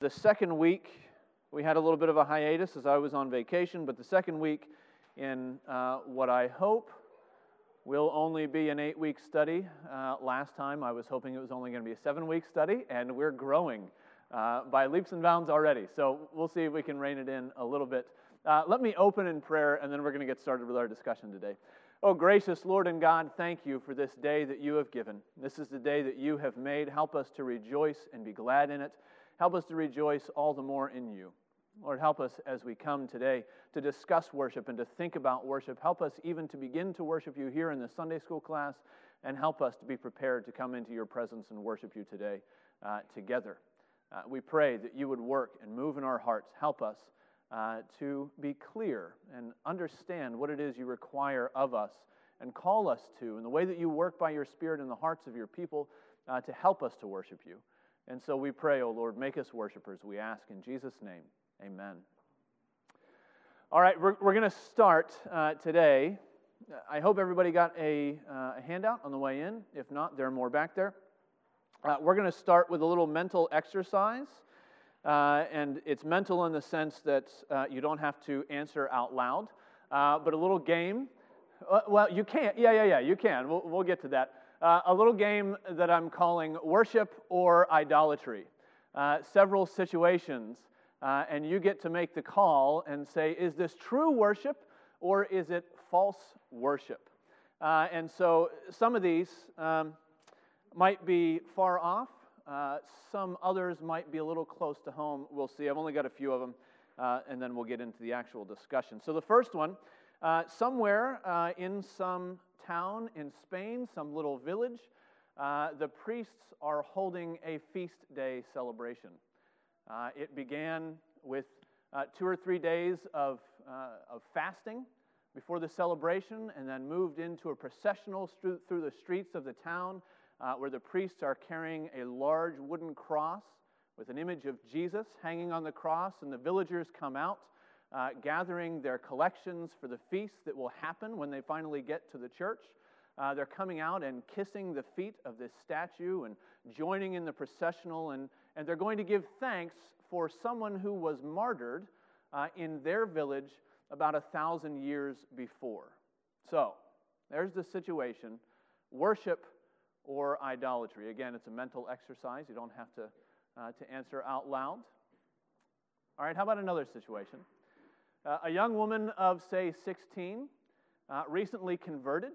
The second week, we had a little bit of a hiatus as I was on vacation, but the second week in uh, what I hope will only be an eight week study. Uh, last time I was hoping it was only going to be a seven week study, and we're growing uh, by leaps and bounds already. So we'll see if we can rein it in a little bit. Uh, let me open in prayer, and then we're going to get started with our discussion today. Oh, gracious Lord and God, thank you for this day that you have given. This is the day that you have made. Help us to rejoice and be glad in it. Help us to rejoice all the more in you. Lord, help us as we come today to discuss worship and to think about worship. Help us even to begin to worship you here in the Sunday school class, and help us to be prepared to come into your presence and worship you today uh, together. Uh, we pray that you would work and move in our hearts. Help us uh, to be clear and understand what it is you require of us and call us to, and the way that you work by your Spirit in the hearts of your people uh, to help us to worship you. And so we pray, O oh Lord, make us worshipers, we ask in Jesus' name. Amen. All right, we're, we're going to start uh, today. I hope everybody got a, uh, a, handout on the way in. If not, there are more back there. Uh, we're going to start with a little mental exercise. Uh, and it's mental in the sense that uh, you don't have to answer out loud, uh, but a little game. well, you can't. Yeah, yeah, yeah, you can. We'll, we'll get to that uh, a little game that I'm calling Worship or Idolatry. Uh, several situations, uh, and you get to make the call and say, is this true worship or is it false worship? Uh, and so some of these um, might be far off, uh, some others might be a little close to home. We'll see. I've only got a few of them, uh, and then we'll get into the actual discussion. So the first one, somewhere in some town in Spain, some little village, uh, the priests are holding a feast day celebration. Uh, it began with uh, two or three days of, uh, of fasting before the celebration, and then moved into a processional through the streets of the town uh, where the priests are carrying a large wooden cross with an image of Jesus hanging on the cross, and the villagers come out uh, gathering their collections for the feast that will happen when they finally get to the church. Uh, they're coming out and kissing the feet of this statue and joining in the processional, and, and they're going to give thanks for someone who was martyred uh, in their village about a thousand years before. So, there's the situation worship or idolatry. Again, it's a mental exercise. You don't have to, uh, to answer out loud. All right, how about another situation? Uh, a young woman of, say, 16, uh, recently converted.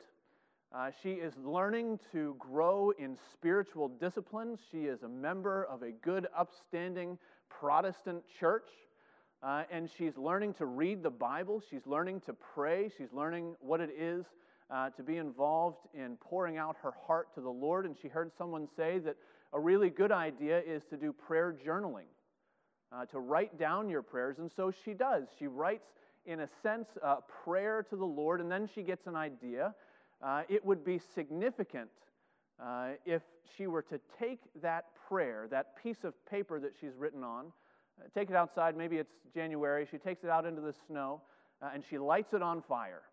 Uh, she is learning to grow in spiritual disciplines. She is a member of a good, upstanding Protestant church. Uh, and she's learning to read the Bible. She's learning to pray. She's learning what it is uh, to be involved in pouring out her heart to the Lord. And she heard someone say that a really good idea is to do prayer journaling uh, to write down your prayers. And so she does. She writes, in a sense, a prayer to the Lord, and then she gets an idea. Uh, it would be significant uh, if she were to take that prayer, that piece of paper that she's written on, uh, take it outside. Maybe it's January. She takes it out into the snow uh, and she lights it on fire.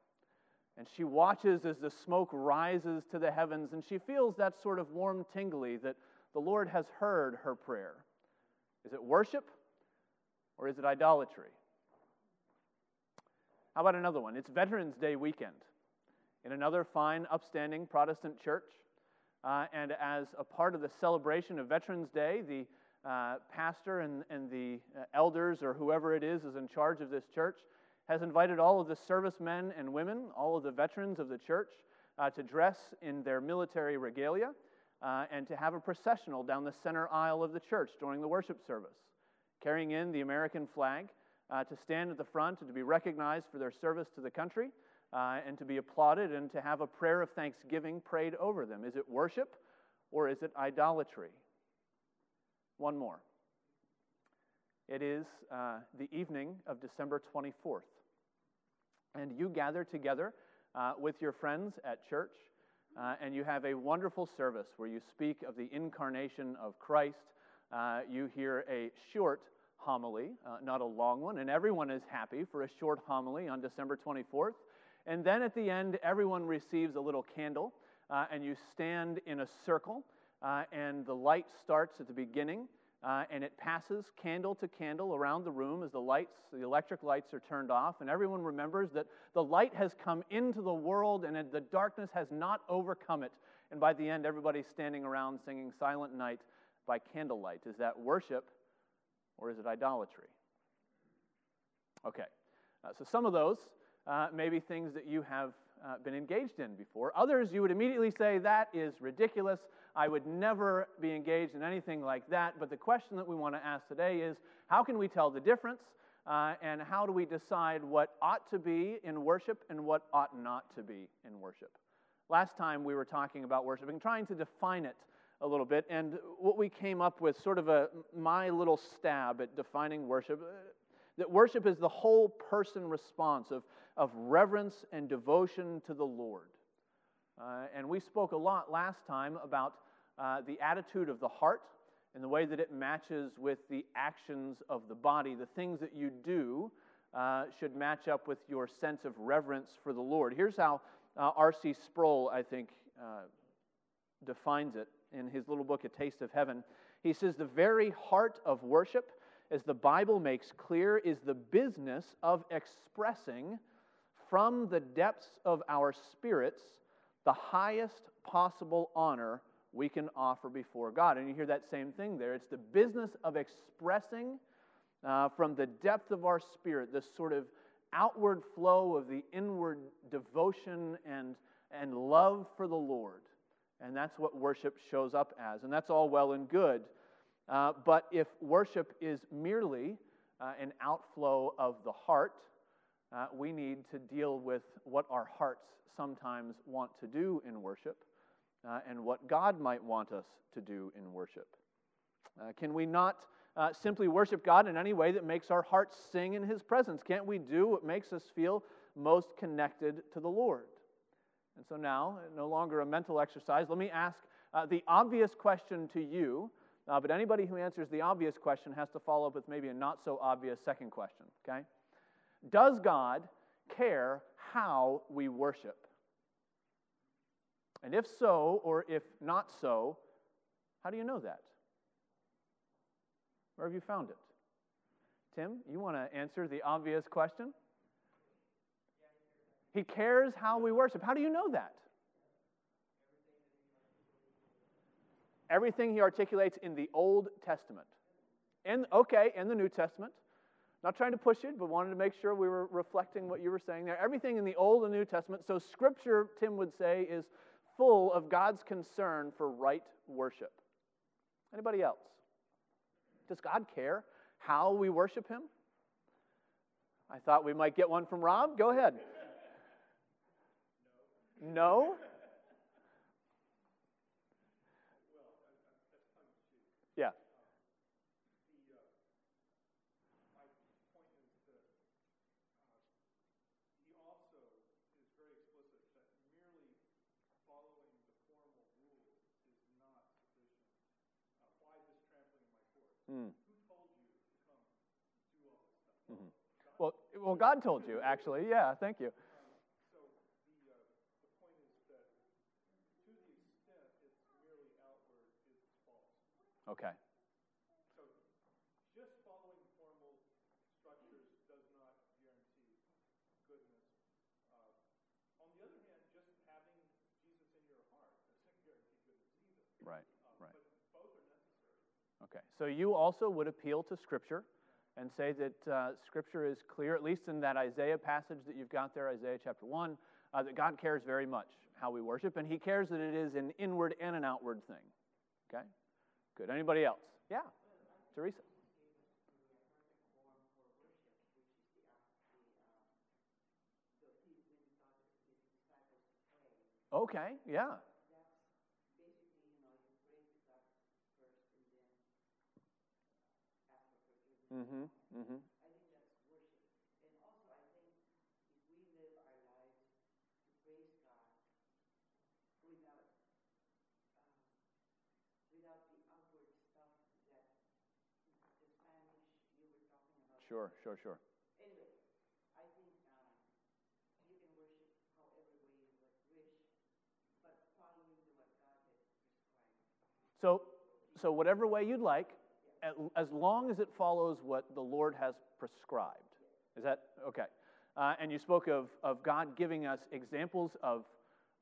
And she watches as the smoke rises to the heavens, and she feels that sort of warm tingly that the Lord has heard her prayer. Is it worship? Or is it idolatry? How about another one? It's Veterans Day weekend in another fine, upstanding Protestant church. Uh, and as a part of the celebration of Veterans Day, the uh, pastor and, and the uh, elders or whoever it is is in charge of this church has invited all of the servicemen and women, all of the veterans of the church, uh, to dress in their military regalia uh, and to have a processional down the center aisle of the church during the worship service carrying in the American flag, uh, to stand at the front and to be recognized for their service to the country, uh, and to be applauded and to have a prayer of thanksgiving prayed over them. Is it worship or is it idolatry? One more. It is uh, the evening of December 24th, and you gather together uh, with your friends at church. Uh, and you have a wonderful service where you speak of the incarnation of Christ. Uh, you hear a short homily, uh, not a long one, and everyone is happy for a short homily on December 24th. And then at the end, everyone receives a little candle, uh, and you stand in a circle, uh, and the light starts at the beginning, uh, and it passes candle to candle around the room as the lights, the electric lights are turned off, and everyone remembers that the light has come into the world and the darkness has not overcome it. And by the end, everybody's standing around singing Silent Night by candlelight. Is that worship or is it idolatry? Okay, uh, so some of those uh, may be things that you have uh, been engaged in before. Others, you would immediately say, that is ridiculous. I would never be engaged in anything like that. But the question that we want to ask today is how can we tell the difference? Uh, and how do we decide what ought to be in worship and what ought not to be in worship? Last time we were talking about worship and trying to define it a little bit, and what we came up with, sort of a my little stab at defining worship, uh, that worship is the whole person response of, of reverence and devotion to the Lord. Uh, and we spoke a lot last time about uh, the attitude of the heart and the way that it matches with the actions of the body. The things that you do uh, should match up with your sense of reverence for the Lord. Here's how uh, R.C. Sproul, I think, uh, defines it in his little book, A Taste of Heaven. He says, The very heart of worship, as the Bible makes clear, is the business of expressing from the depths of our spirits the highest possible honor we can offer before God. And you hear that same thing there. It's the business of expressing uh, from the depth of our spirit this sort of outward flow of the inward devotion and, and love for the Lord. And that's what worship shows up as. And that's all well and good. Uh, but if worship is merely uh, an outflow of the heart, uh, we need to deal with what our hearts sometimes want to do in worship uh, and what God might want us to do in worship. Uh, can we not uh, simply worship God in any way that makes our hearts sing in His presence? Can't we do what makes us feel most connected to the Lord? And so now, no longer a mental exercise, let me ask uh, the obvious question to you. Uh, but anybody who answers the obvious question has to follow up with maybe a not so obvious second question, okay? Does God care how we worship? And if so, or if not so, how do you know that? Where have you found it? Tim, you want to answer the obvious question? He cares how we worship. How do you know that? Everything he articulates in the Old Testament. In, okay, in the New Testament. Not trying to push it, but wanted to make sure we were reflecting what you were saying there. Everything in the Old and New Testament. So, Scripture, Tim would say, is full of God's concern for right worship. Anybody else? Does God care how we worship Him? I thought we might get one from Rob. Go ahead. No? Yeah. Mm. Mm-hmm. Well, well, God told you, actually. Yeah, thank you. Okay. So just following formal structures does not guarantee goodness. Uh, on the other hand, just having Jesus in your heart doesn't guarantee goodness either. Right, uh, right. But both are necessary. Okay. So you also would appeal to Scripture and say that uh, Scripture is clear, at least in that Isaiah passage that you've got there, Isaiah chapter 1, uh, that God cares very much how we worship, and He cares that it is an inward and an outward thing. Okay? Good. Anybody else? Yeah. Teresa. Okay, yeah. Mm-hmm. Mm-hmm. Sure, sure, sure. Anyway, I think um, you can worship however way you wish, but following what God has prescribed. So, so whatever way you'd like, as long as it follows what the Lord has prescribed. Is that okay? Uh, and you spoke of, of God giving us examples of,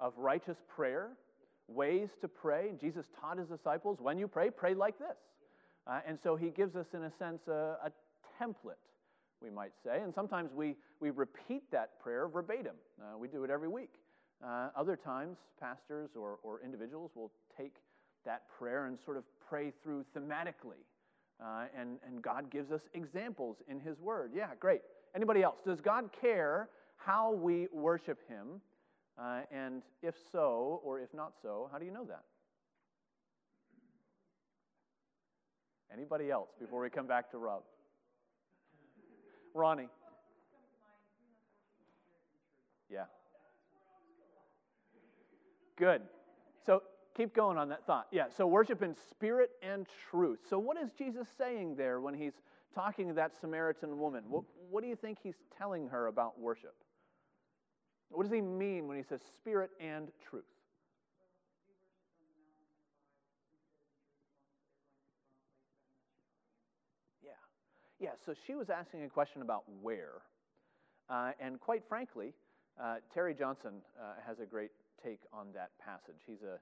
of righteous prayer, ways to pray. Jesus taught his disciples when you pray, pray like this. Uh, and so he gives us, in a sense, a, a, template, we might say. And sometimes we, we repeat that prayer verbatim. Uh, we do it every week. Uh, other times, pastors or, or individuals will take that prayer and sort of pray through thematically. Uh, and, and God gives us examples in His Word. Yeah, great. Anybody else? Does God care how we worship Him? Uh, and if so, or if not so, how do you know that? Anybody else before we come back to Rob? Ronnie. Yeah. Good. So keep going on that thought. Yeah, so worship in spirit and truth. So, what is Jesus saying there when he's talking to that Samaritan woman? What, what do you think he's telling her about worship? What does he mean when he says spirit and truth? Yeah. Yeah, so she was asking a question about where. Uh, and quite frankly, uh, Terry Johnson uh, has a great take on that passage. He's a,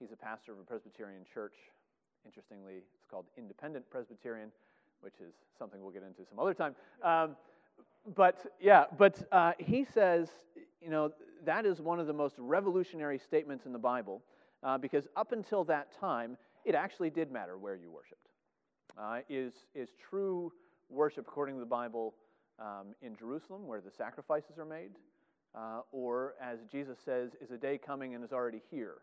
he's a pastor of a Presbyterian church. Interestingly, it's called Independent Presbyterian, which is something we'll get into some other time. Um, but yeah, but uh, he says, you know, that is one of the most revolutionary statements in the Bible uh, because up until that time, it actually did matter where you worshiped. Uh, is, is true worship, according to the Bible, um, in Jerusalem where the sacrifices are made? Uh, or, as Jesus says, is a day coming and is already here,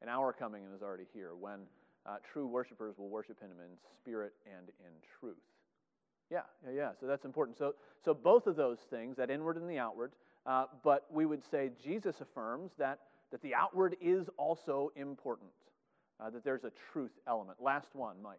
an hour coming and is already here when uh, true worshipers will worship him in spirit and in truth. Yeah, yeah, yeah. So that's important. So, so both of those things, that inward and the outward, uh, but we would say Jesus affirms that, that the outward is also important, uh, that there's a truth element. Last one, Mike.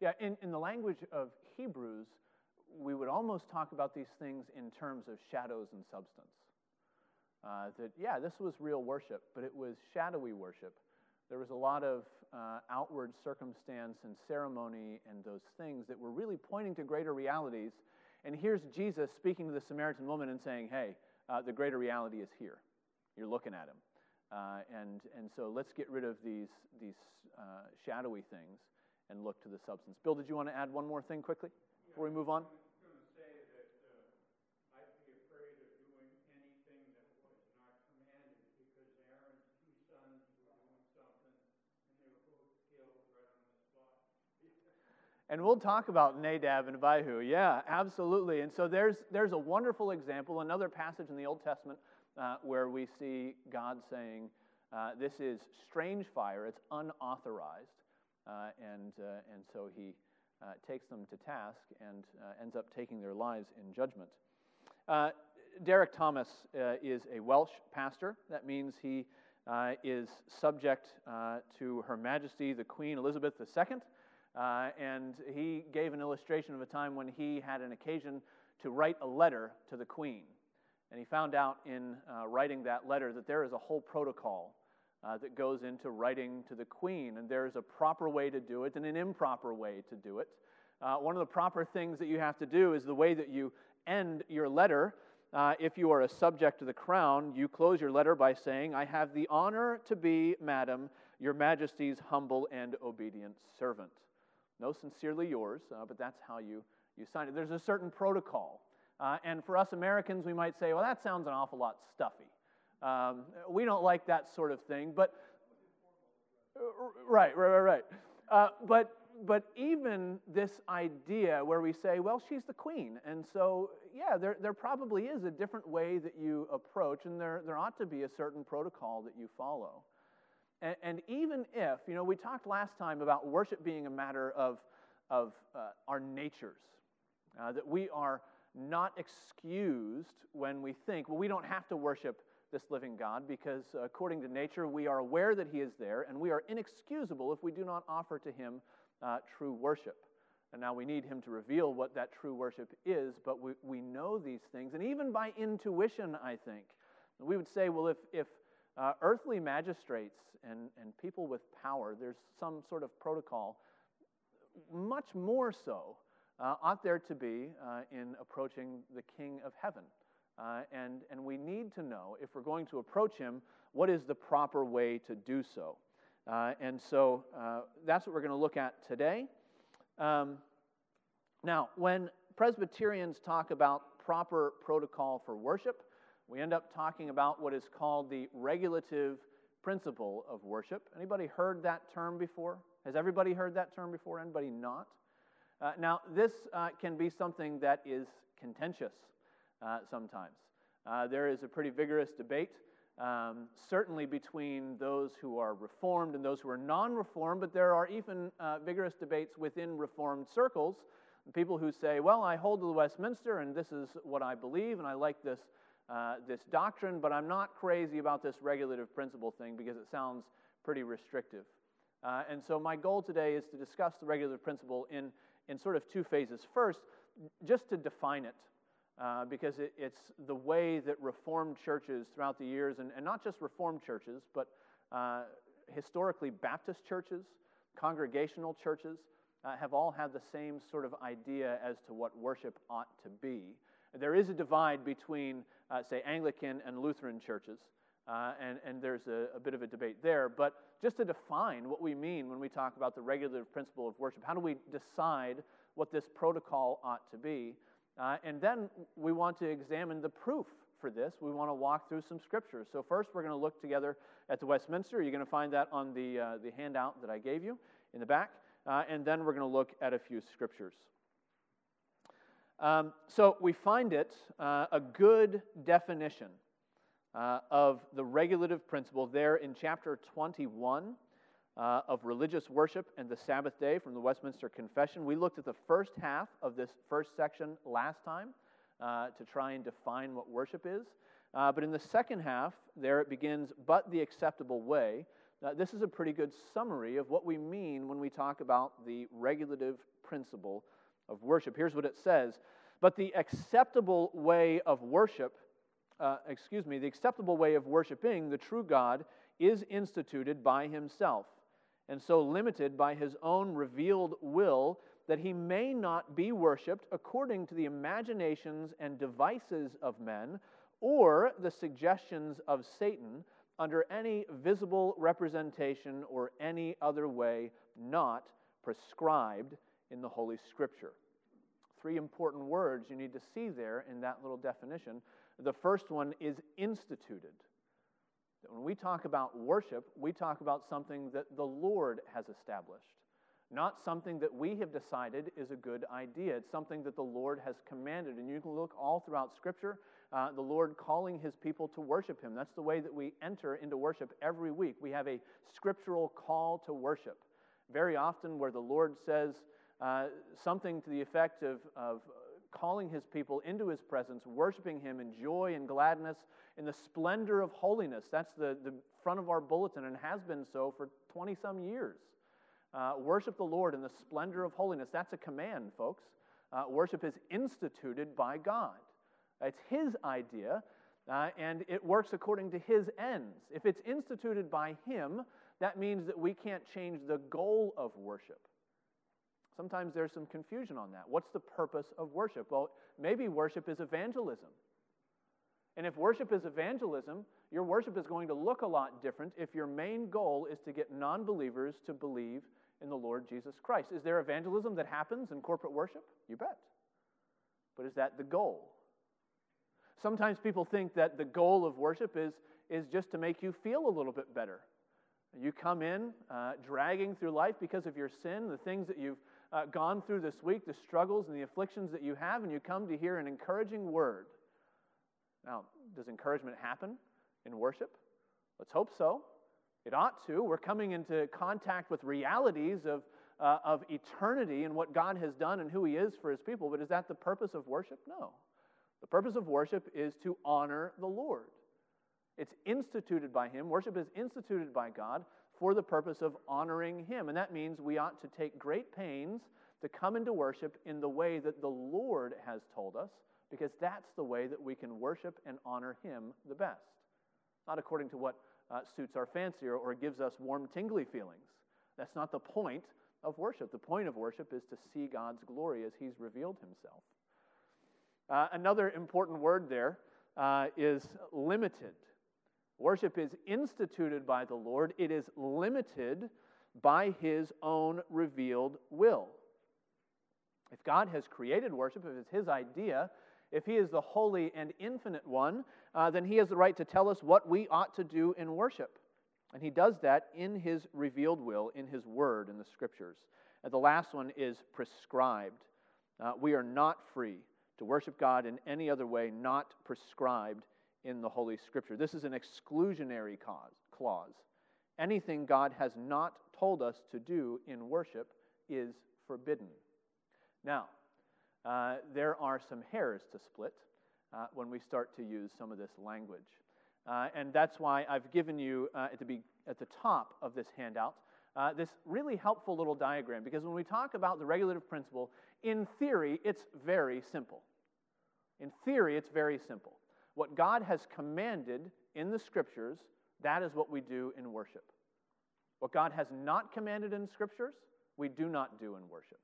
Yeah, in, in the language of Hebrews, we would almost talk about these things in terms of shadows and substance. Uh, that, yeah, this was real worship, but it was shadowy worship. There was a lot of uh, outward circumstance and ceremony and those things that were really pointing to greater realities. And here's Jesus speaking to the Samaritan woman and saying, hey, uh, the greater reality is here. You're looking at him. Uh, and, and so let's get rid of these, these uh, shadowy things and look to the substance. Bill, did you want to add one more thing quickly before we move on? And we'll talk about Nadab and Abihu. Yeah, absolutely. And so there's, there's a wonderful example, another passage in the Old Testament uh, where we see God saying, uh, This is strange fire, it's unauthorized. Uh, and, uh, and so he uh, takes them to task and ends up taking their lives in judgment. Derek Thomas is a Welsh pastor. That means he is subject to Her Majesty the Queen Elizabeth II. Uh, and he gave an illustration of a time when he had an occasion to write a letter to the Queen. And he found out in uh, writing that letter that there is a whole protocol uh, that goes into writing to the queen. And there's a proper way to do it and an improper way to do it. Uh, one of the proper things that you have to do is the way that you end your letter. Uh, if you are a subject to the crown, you close your letter by saying, I have the honor to be, madam, your majesty's humble and obedient servant. No, sincerely yours, uh, but that's how you, you sign it. There's a certain protocol. Uh, and for us Americans, we might say, well, that sounds an awful lot stuffy. Um, we don't like that sort of thing, but Right, right, right, right. Uh, but but even this idea where we say, well, she's the queen, and so yeah, there there probably is a different way that you approach, and there there ought to be a certain protocol that you follow. And, and even if you know, we talked last time about worship being a matter of of uh, our natures, uh, that we are not excused when we think, well, we don't have to worship this living God because, according to nature, we are aware that He is there, and we are inexcusable if we do not offer to Him uh, true worship. And now we need Him to reveal what that true worship is, but we, we know these things. And even by intuition, I think, we would say, well, if, if uh, earthly magistrates and, and people with power, there's some sort of protocol, much more so uh, ought there to be uh, in approaching the King of Heaven. Uh, and, and we need to know, if we're going to approach him, what is the proper way to do so. Uh, and so uh, that's what we're going to look at today. Um, now, when Presbyterians talk about proper protocol for worship, we end up talking about what is called the regulative principle of worship. Anybody heard that term before? Has everybody heard that term before? Anybody not? Uh, now, this uh, can be something that is contentious uh, sometimes. Uh, there is a pretty vigorous debate, um, certainly between those who are Reformed and those who are non Reformed, but there are even uh, vigorous debates within Reformed circles. People who say, Well, I hold to the Westminster and this is what I believe, and I like this, uh, this doctrine, but I'm not crazy about this regulative principle thing because it sounds pretty restrictive. Uh, and so, my goal today is to discuss the regulative principle in, in sort of two phases. First, just to define it, uh, because it, it's the way that Reformed churches throughout the years, and, and not just Reformed churches, but uh, historically Baptist churches, congregational churches, uh, have all had the same sort of idea as to what worship ought to be. There is a divide between, uh, say, Anglican and Lutheran churches, uh, and, and there's a, a bit of a debate there. But just to define what we mean when we talk about the regulative principle of worship, how do we decide what this protocol ought to be? Uh, and then we want to examine the proof for this. We want to walk through some scriptures. So, first, we're going to look together at the Westminster. You're going to find that on the, uh, the handout that I gave you in the back. Uh, and then we're going to look at a few scriptures. Um, so, we find it uh, a good definition uh, of the regulative principle there in chapter 21 uh, of religious worship and the Sabbath day from the Westminster Confession. We looked at the first half of this first section last time uh, to try and define what worship is. Uh, but in the second half, there it begins, but the acceptable way. Uh, this is a pretty good summary of what we mean when we talk about the regulative principle of worship. Here's what it says But the acceptable way of worship, uh, excuse me, the acceptable way of worshiping the true God is instituted by himself and so limited by his own revealed will that he may not be worshiped according to the imaginations and devices of men or the suggestions of Satan under any visible representation or any other way not prescribed in the Holy Scripture. Three important words you need to see there in that little definition. The first one is instituted that when we talk about worship, we talk about something that the Lord has established, not something that we have decided is a good idea. It's something that the Lord has commanded. And you can look all throughout Scripture, uh, the Lord calling his people to worship him. That's the way that we enter into worship every week. We have a scriptural call to worship. Very often, where the Lord says uh, something to the effect of, of calling his people into his presence, worshiping him in joy and gladness, in the splendor of holiness. That's the, the front of our bulletin and has been so for 20 some years. Uh, worship the Lord in the splendor of holiness. That's a command, folks. Uh, worship is instituted by God. It's His idea, uh, and it works according to His ends. If it's instituted by Him, that means that we can't change the goal of worship. Sometimes there's some confusion on that. What's the purpose of worship? Well, maybe worship is evangelism. And if worship is evangelism, your worship is going to look a lot different if your main goal is to get non believers to believe in the Lord Jesus Christ. Is there evangelism that happens in corporate worship? You bet. But is that the goal? Sometimes people think that the goal of worship is, is just to make you feel a little bit better. You come in uh, dragging through life because of your sin, the things that you've uh, gone through this week, the struggles and the afflictions that you have, and you come to hear an encouraging word. Now, does encouragement happen in worship? Let's hope so. It ought to. We're coming into contact with realities of, uh, of eternity and what God has done and who He is for His people, but is that the purpose of worship? No. The purpose of worship is to honor the Lord. It's instituted by Him. Worship is instituted by God for the purpose of honoring Him. And that means we ought to take great pains to come into worship in the way that the Lord has told us, because that's the way that we can worship and honor Him the best. Not according to what uh, suits our fancy or, or gives us warm, tingly feelings. That's not the point of worship. The point of worship is to see God's glory as He's revealed Himself. Uh, another important word there uh, is limited. Worship is instituted by the Lord, it is limited by His own revealed will. If God has created worship, if it's His idea, if He is the holy and infinite one, uh, then He has the right to tell us what we ought to do in worship. And He does that in His revealed will, in His word, in the scriptures. And the last one is prescribed. Uh, we are not free to worship God in any other way not prescribed in the Holy Scripture. This is an exclusionary cause, clause. Anything God has not told us to do in worship is forbidden. Now, uh, there are some hairs to split uh, when we start to use some of this language. Uh, and that's why I've given you uh, at, the be- at the top of this handout uh, this really helpful little diagram because when we talk about the regulative principle, in theory, it's very simple. In theory, it's very simple. What God has commanded in the scriptures, that is what we do in worship. What God has not commanded in scriptures, we do not do in worship.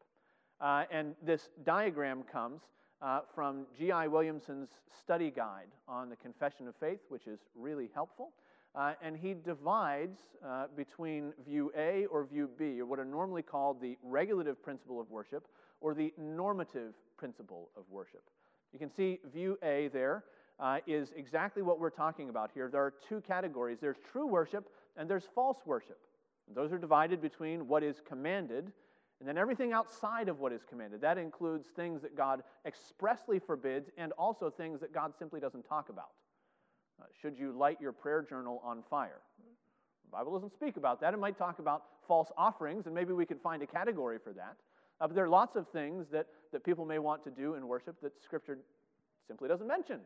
Uh, and this diagram comes uh, from G.I. Williamson's study guide on the Confession of Faith, which is really helpful. Uh, and he divides uh, between view A or view B, or what are normally called the regulative principle of worship or the normative principle of worship. You can see view A there uh, is exactly what we're talking about here. There are two categories there's true worship and there's false worship. Those are divided between what is commanded and then everything outside of what is commanded. That includes things that God expressly forbids and also things that God simply doesn't talk about. Uh, should you light your prayer journal on fire? The Bible doesn't speak about that. It might talk about false offerings, and maybe we could find a category for that. Uh, but there are lots of things that, that people may want to do in worship that Scripture simply doesn't mention.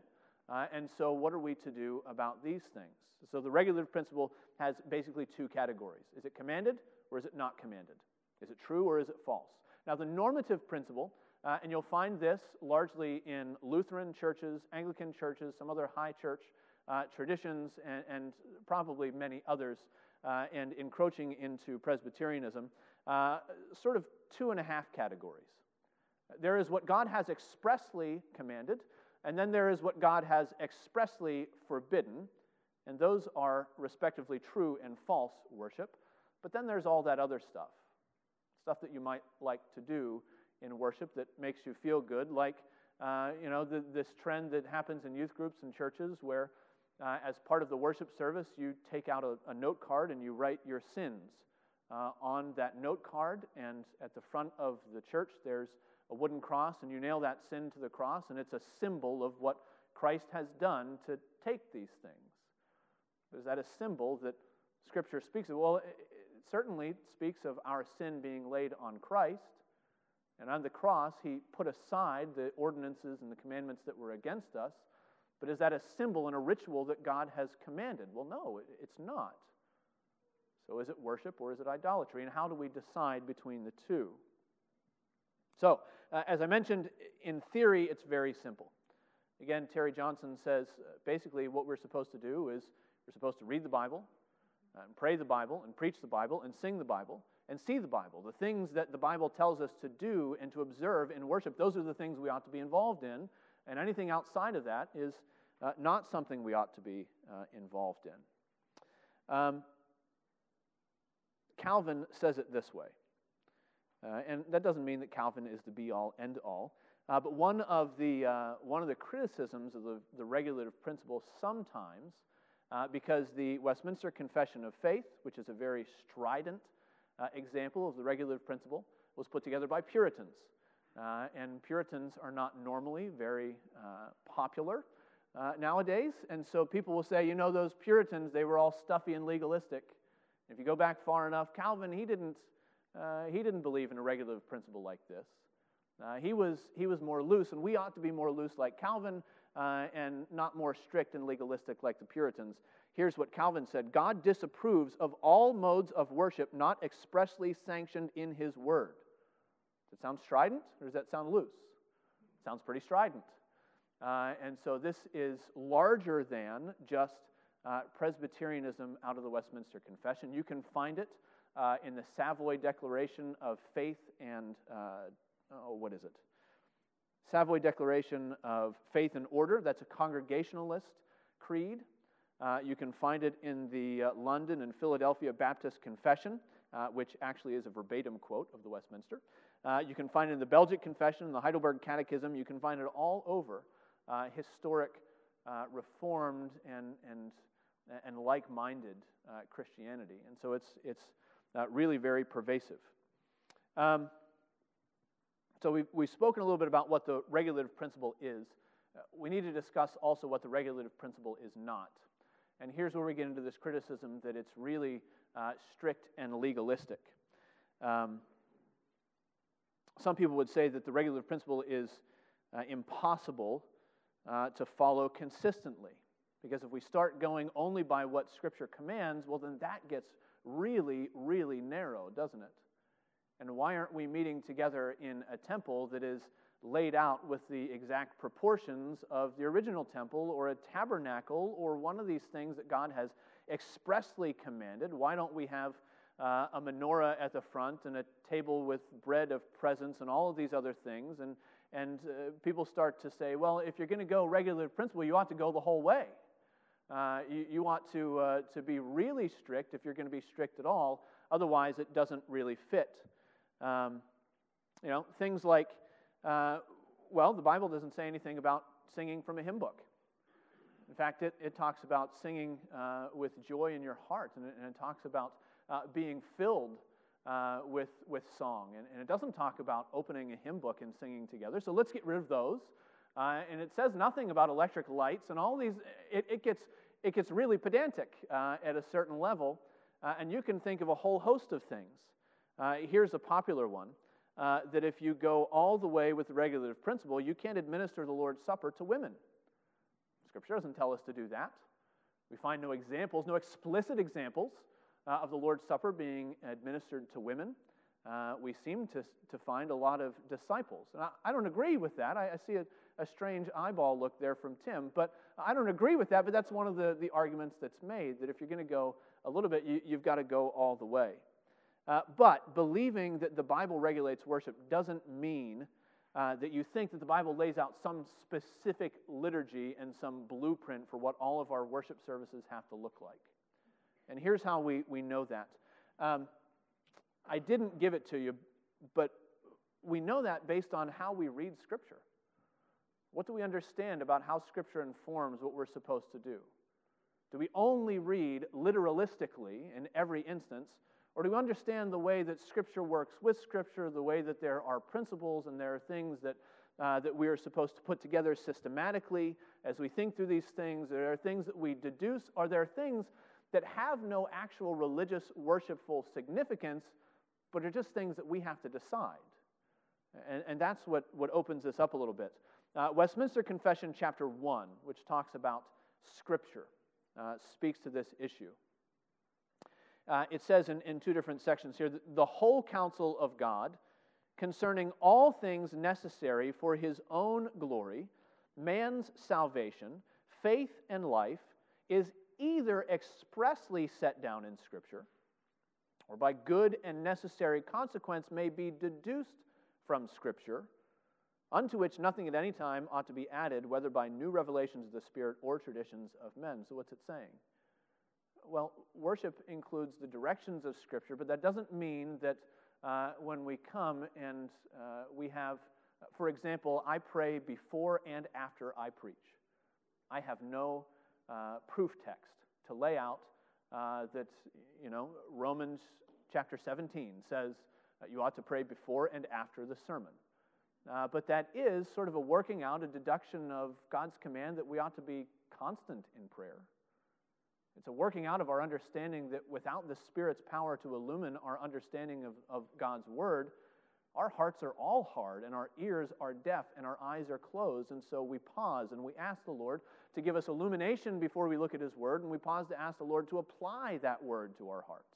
Uh, and so, what are we to do about these things? So, the regulative principle has basically two categories is it commanded or is it not commanded? Is it true or is it false? Now, the normative principle, uh, and you'll find this largely in Lutheran churches, Anglican churches, some other high church uh, traditions, and, and, probably many others, uh, and encroaching into Presbyterianism, uh, sort of two and a half categories. There is what God has expressly commanded, and then there is what God has expressly forbidden, and those are respectively true and false worship. But then there's all that other stuff stuff that you might like to do in worship that makes you feel good, like uh, you know the, this trend that happens in youth groups and churches where, uh, as part of the worship service, you take out a, a note card and you write your sins uh, on that note card, and at the front of the church there's a wooden cross, and you nail that sin to the cross, and it's a symbol of what Christ has done to take these things. Is that a symbol that Scripture speaks of? Well, it certainly speaks of our sin being laid on Christ. And on the cross, he put aside the ordinances and the commandments that were against us. But is that a symbol and a ritual that God has commanded? Well, no, it's not. So is it worship or is it idolatry? And how do we decide between the two? So, uh, as I mentioned, in theory, it's very simple. Again, Terry Johnson says uh, basically what we're supposed to do is we're supposed to read the Bible, and pray the Bible and preach the Bible and sing the Bible and see the Bible. The things that the Bible tells us to do and to observe in worship, those are the things we ought to be involved in. And anything outside of that is uh, not something we ought to be uh, involved in. Um, Calvin says it this way. Uh, and that doesn't mean that Calvin is the be all, end all. Uh, but one of, the, uh, one of the criticisms of the, the regulative principle sometimes uh, because the Westminster Confession of Faith, which is a very strident uh, example of the regulative principle, was put together by Puritans. Uh, and Puritans are not normally very popular nowadays. And so people will say, you know, those Puritans, they were all stuffy and legalistic. If you go back far enough, Calvin, he didn't, uh, he didn't believe in a regulative principle like this. Uh, he, was, he was more loose, and we ought to be more loose like Calvin uh, and not more strict and legalistic like the Puritans. Here's what Calvin said God disapproves of all modes of worship not expressly sanctioned in his word. Does it sound strident or does that sound loose? It sounds pretty strident. Uh, and so this is larger than just uh, Presbyterianism out of the Westminster Confession. You can find it uh, in the Savoy Declaration of Faith and, uh, oh, what is it? Savoy Declaration of Faith and Order. That's a Congregationalist creed. Uh, you can find it in the uh, London and Philadelphia Baptist Confession, which actually is a verbatim quote of the Westminster. you can find it in the Belgic Confession, the Heidelberg Catechism. You can find it all over historic, uh, reformed, and, and, and like minded uh, Christianity. And so it's, it's uh, really very pervasive. Um, so we've, we've spoken a little bit about what the regulative principle is. Uh, we need to discuss also what the regulative principle is not. And here's where we get into this criticism that it's really uh, strict and legalistic. Um, some people would say that the regulative principle is uh, impossible uh, to follow consistently. Because if we start going only by what Scripture commands, well, then that gets really, really narrow, doesn't it? And why aren't we meeting together in a temple that is laid out with the exact proportions of the original temple or a tabernacle or one of these things that God has expressly commanded? Why don't we have uh, a menorah at the front and a table with bread of presence and all of these other things? And and uh, people start to say, well, if you're going to go regular principle, you ought to go the whole way. Uh, you, you, ought to, uh, to be really strict if you're going to be strict at all. Otherwise, it doesn't really fit. Um, you know, things like, uh, well, the Bible doesn't say anything about singing from a hymn book. In fact, it, it talks about singing uh, with joy in your heart, and it, and it talks about uh, being filled with, with song. And, and, it doesn't talk about opening a hymn book and singing together. So let's get rid of those. Uh, and it says nothing about electric lights and all these. It, it gets, it gets really pedantic uh, at a certain level. Uh, and you can think of a whole host of things. Uh, here's a popular one uh, that if you go all the way with the regulative principle, you can't administer the Lord's Supper to women. Scripture doesn't tell us to do that. We find no examples, no explicit examples uh, of the Lord's Supper being administered to women, uh, we seem to, to find a lot of disciples. And I, I don't agree with that. I, I see a, a, strange eyeball look there from Tim, but I don't agree with that. But that's one of the, the arguments that's made that if you're going to go a little bit, you, you've got to go all the way. Uh, but believing that the Bible regulates worship doesn't mean uh, that you think that the Bible lays out some specific liturgy and some blueprint for what all of our worship services have to look like. And here's how we, we know that. Um, I didn't give it to you, but we know that based on how we read Scripture. What do we understand about how Scripture informs what we're supposed to do? Do we only read literalistically in every instance, or do we understand the way that Scripture works with Scripture, the way that there are principles and there are things that, uh, that we are supposed to put together systematically as we think through these things? There are things that we deduce, are there things that have no actual religious worshipful significance, but are just things that we have to decide. And, and that's what, what opens this up a little bit. Uh, Westminster Confession, chapter 1, which talks about Scripture, uh, speaks to this issue. Uh, it says in, in two different sections here the whole counsel of God concerning all things necessary for his own glory, man's salvation, faith, and life is either expressly set down in Scripture or by good and necessary consequence may be deduced from Scripture, unto which nothing at any time ought to be added, whether by new revelations of the Spirit or traditions of men. So, what's it saying? Well, worship includes the directions of Scripture, but that doesn't mean that uh, when we come and uh, we have, for example, I pray before and after I preach. I have no uh, proof text to lay out uh, that, you know, Romans chapter 17 says you ought to pray before and after the sermon. Uh, but that is sort of a working out, a deduction of God's command that we ought to be constant in prayer. It's a working out of our understanding that without the Spirit's power to illumine our understanding of, of God's Word, our hearts are all hard and our ears are deaf and our eyes are closed. And so we pause and we ask the Lord to give us illumination before we look at His Word, and we pause to ask the Lord to apply that Word to our hearts.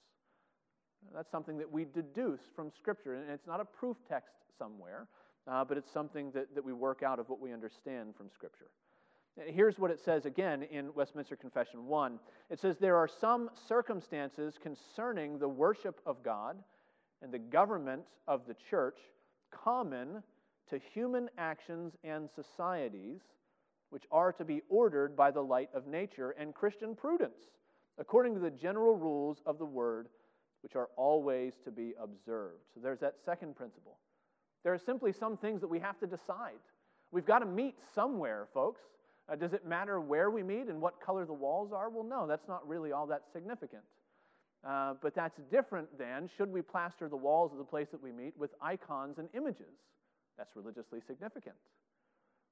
That's something that we deduce from Scripture, and it's not a proof text somewhere, uh, but it's something that, that we work out of what we understand from Scripture. Here's what it says again in Westminster Confession 1. It says, There are some circumstances concerning the worship of God and the government of the church common to human actions and societies, which are to be ordered by the light of nature and Christian prudence, according to the general rules of the word, which are always to be observed. So there's that second principle. There are simply some things that we have to decide. We've got to meet somewhere, folks. Uh, does it matter where we meet and what color the walls are? Well, no, that's not really all that significant. Uh, but that's different than should we plaster the walls of the place that we meet with icons and images? That's religiously significant.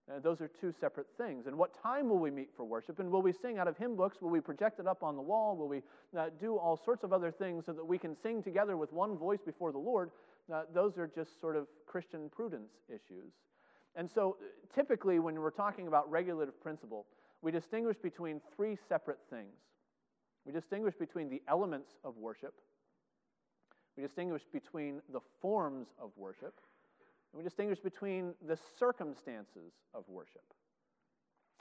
Uh, those are two separate things. And what time will we meet for worship? And will we sing out of hymn books? Will we project it up on the wall? Will we uh, do all sorts of other things so that we can sing together with one voice before the Lord? Uh, those are just sort of Christian prudence issues. And so, typically, when we're talking about regulative principle, we distinguish between three separate things. We distinguish between the elements of worship, we distinguish between the forms of worship, and we distinguish between the circumstances of worship.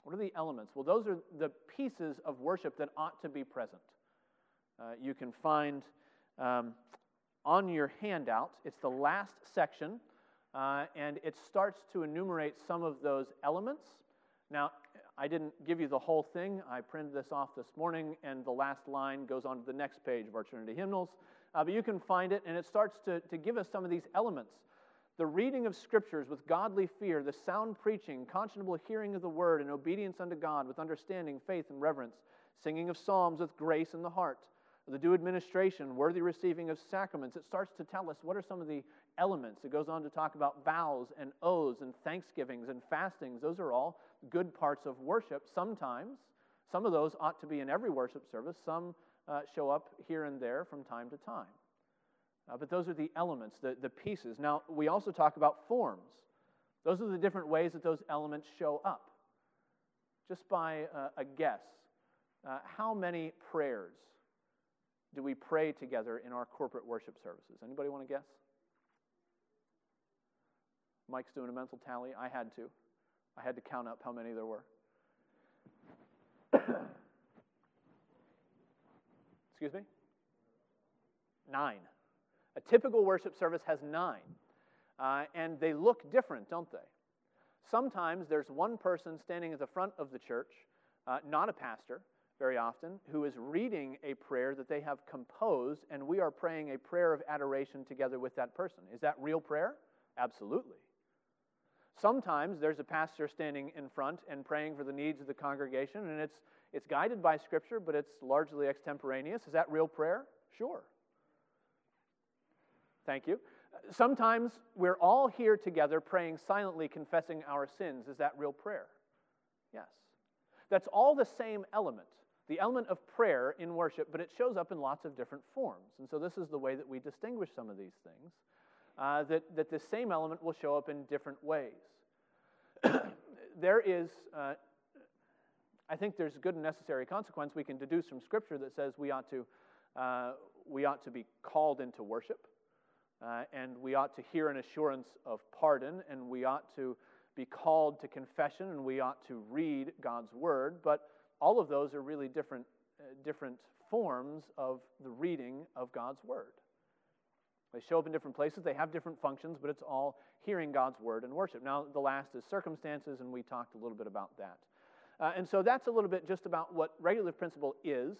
What are the elements? Well, those are the pieces of worship that ought to be present. Uh, you can find um, on your handout, it's the last section uh, and it starts to enumerate some of those elements. Now, I didn't give you the whole thing. I printed this off this morning, and the last line goes on to the next page of our Trinity hymnals. Uh, but you can find it, and it starts to, to give us some of these elements. The reading of scriptures with godly fear, the sound preaching, conscionable hearing of the word, and obedience unto God with understanding, faith, and reverence, singing of psalms with grace in the heart, the due administration, worthy receiving of sacraments. It starts to tell us what are some of the elements. It goes on to talk about vows and oaths and thanksgivings and fastings. Those are all good parts of worship. Sometimes, some of those ought to be in every worship service. Some uh, show up here and there from time to time. Uh, but those are the elements, the, the pieces. Now, we also talk about forms. Those are the different ways that those elements show up. Just by uh, a guess, uh, how many prayers do we pray together in our corporate worship services? Anybody want to guess? Mike's doing a mental tally. I had to. I had to count up how many there were. Excuse me? Nine. A typical worship service has nine. Uh, and they look different, don't they? Sometimes there's one person standing at the front of the church, uh, not a pastor, very often, who is reading a prayer that they have composed, and we are praying a prayer of adoration together with that person. Is that real prayer? Absolutely. Sometimes there's a pastor standing in front and praying for the needs of the congregation, and it's, it's guided by Scripture, but it's largely extemporaneous. Is that real prayer? Sure. Thank you. Sometimes we're all here together praying silently, confessing our sins. Is that real prayer? Yes. That's all the same element, the element of prayer in worship, but it shows up in lots of different forms. And so this is the way that we distinguish some of these things uh, that, that the same element will show up in different ways. there is, uh, I think there's a good and necessary consequence we can deduce from Scripture that says we ought to, uh, we ought to be called into worship, uh, and we ought to hear an assurance of pardon, and we ought to be called to confession, and we ought to read God's Word, but all of those are really different, uh, different forms of the reading of God's Word. They show up in different places, they have different functions, but it's all hearing God's word and worship. Now, the last is circumstances, and we talked a little bit about that. Uh, and so that's a little bit just about what regulative principle is.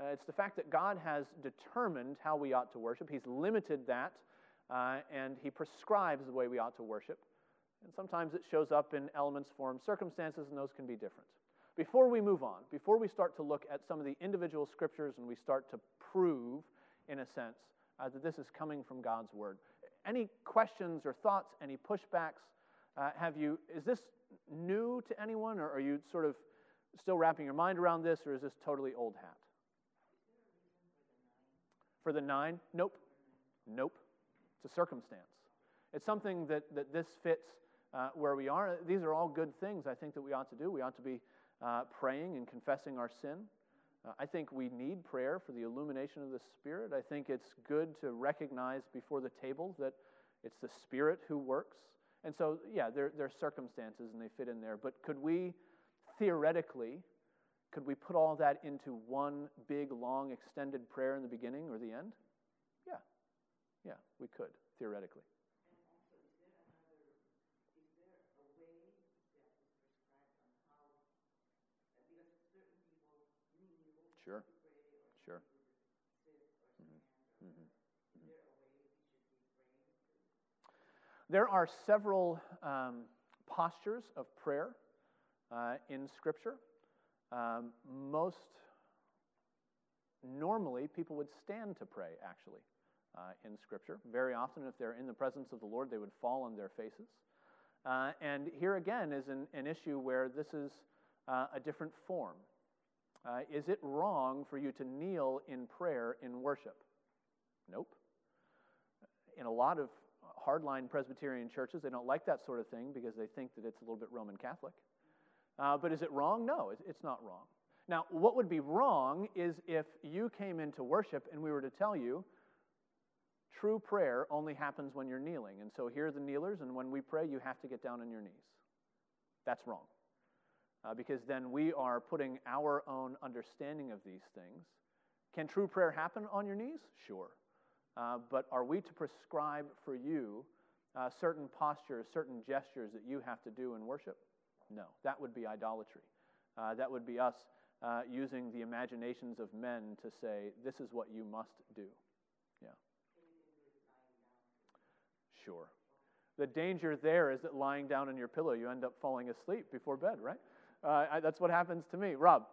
Uh, it's the fact that God has determined how we ought to worship, He's limited that, uh, and He prescribes the way we ought to worship. And sometimes it shows up in elements, forms, circumstances, and those can be different. Before we move on, before we start to look at some of the individual scriptures and we start to prove, in a sense, uh, that this is coming from God's Word, any questions or thoughts, any pushbacks? Uh, have you, is this new to anyone, or are you sort of still wrapping your mind around this, or is this totally old hat? For the nine? Nope. Nope. It's a circumstance. It's something that, that this fits uh, where we are. These are all good things I think that we ought to do. We ought to be uh, praying and confessing our sin. Uh, I think we need prayer for the illumination of the Spirit. I think it's good to recognize before the table that it's the Spirit who works. And so, yeah, there, there are circumstances and they fit in there. But could we theoretically, could we put all that into one big, long, extended prayer in the beginning or the end? Yeah. Yeah, we could, theoretically. Sure. Sure. Mm-hmm. Mm-hmm. There are several um, postures of prayer uh, in Scripture. Um, most normally, people would stand to pray, actually, uh, in Scripture. Very often, if they're in the presence of the Lord, they would fall on their faces. Uh, and here again is an, an, issue where this is uh, a different form. Uh, is it wrong for you to kneel in prayer in worship? Nope. In a lot of hardline Presbyterian churches, they don't like that sort of thing because they think that it's a little bit Roman Catholic. Uh, but is it wrong? No, it's not wrong. Now, what would be wrong is if you came into worship and we were to tell you, true prayer only happens when you're kneeling. And so here are the kneelers, and when we pray, you have to get down on your knees. That's wrong uh, because then we are putting our own understanding of these things. Can true prayer happen on your knees? Sure. Uh, but are we to prescribe for you uh, certain postures, certain gestures that you have to do in worship? No, that would be idolatry. Uh, that would be us uh, using the imaginations of men to say, this is what you must do. Yeah. Sure. The danger there is that lying down on your pillow, you end up falling asleep before bed, right? Uh, I, that's what happens to me. Rob.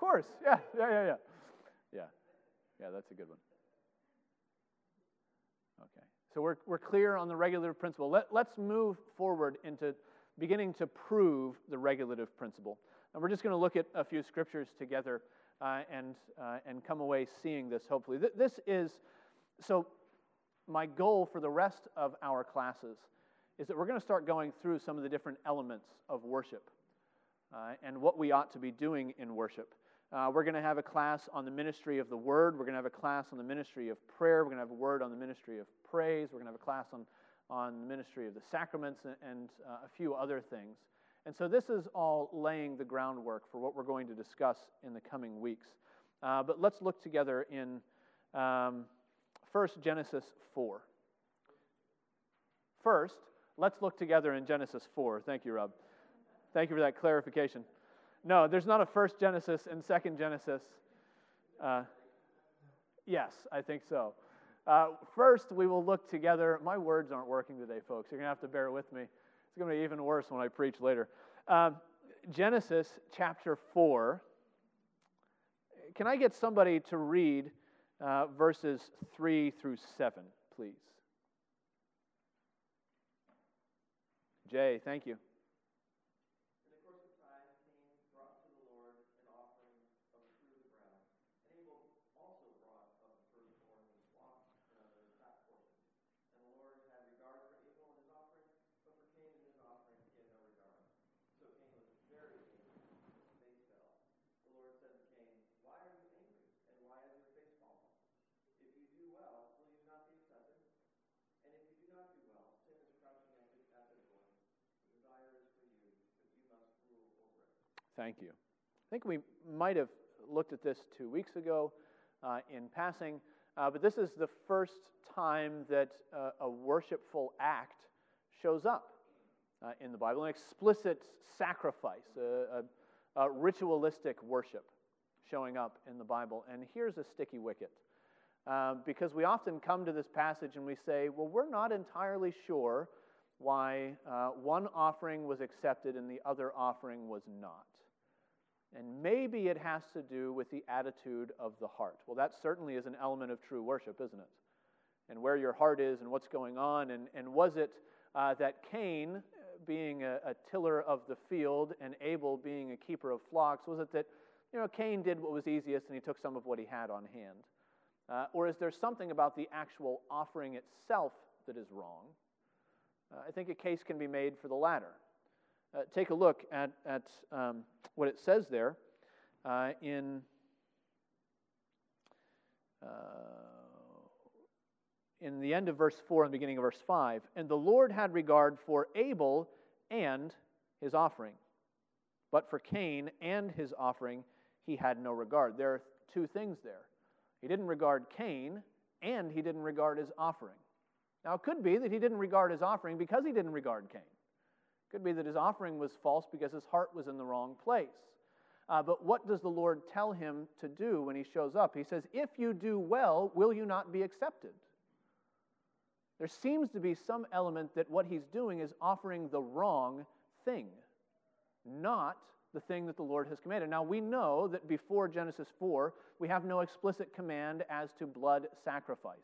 Course. Yeah, yeah, yeah, yeah. Yeah. Yeah, that's a good one. Okay. So we're, we're clear on the regulative principle. Let, let's move forward into beginning to prove the regulative principle. And we're just going to look at a few scriptures together uh, and, uh, and come away seeing this, hopefully. Th- this is, so my goal for the rest of our classes is that we're going to start going through some of the different elements of worship uh, and what we ought to be doing in worship. Uh, we're going to have a class on the ministry of the word. We're going to have a class on the ministry of prayer. We're going to have a word on the ministry of praise. We're going to have a class on on the ministry of the sacraments and, and uh, a few other things. And so this is all laying the groundwork for what we're going to discuss in the coming weeks. Uh, but let's look together in um, first Genesis 4. First, let's look together in Genesis 4. Thank you, Rob. Thank you for that clarification. No, there's not a first Genesis and second Genesis. Uh, yes, I think so. Uh, first, we will look together. My words aren't working today, folks. You're going to have to bear with me. It's going to be even worse when I preach later. Uh, Genesis chapter 4. Can I get somebody to read uh, verses 3 through 7, please? Jay, thank you. Thank you. I think we might have looked at this two weeks ago uh, in passing, uh, but this is the first time that uh, a worshipful act shows up uh, in the Bible, an explicit sacrifice, a, a, a ritualistic worship showing up in the Bible. And here's a sticky wicket. Uh, because we often come to this passage and we say, well, we're not entirely sure why uh, one offering was accepted and the other offering was not. And maybe it has to do with the attitude of the heart. Well, that certainly is an element of true worship, isn't it? And where your heart is and what's going on. And, and was it uh, that Cain, uh, being a, a tiller of the field and Abel being a keeper of flocks, was it that you know, Cain did what was easiest and he took some of what he had on hand? Uh, or is there something about the actual offering itself that is wrong? Uh, I think a case can be made for the latter. Uh, take a look at, at um, what it says there uh, in, uh, in the end of verse 4 and the beginning of verse 5. And the Lord had regard for Abel and his offering, but for Cain and his offering he had no regard. There are two things there. He didn't regard Cain, and he didn't regard his offering. Now, it could be that he didn't regard his offering because he didn't regard Cain. Could be that his offering was false because his heart was in the wrong place. Uh, but what does the Lord tell him to do when he shows up? He says, If you do well, will you not be accepted? There seems to be some element that what he's doing is offering the wrong thing, not the thing that the Lord has commanded. Now, we know that before Genesis 4, we have no explicit command as to blood sacrifice.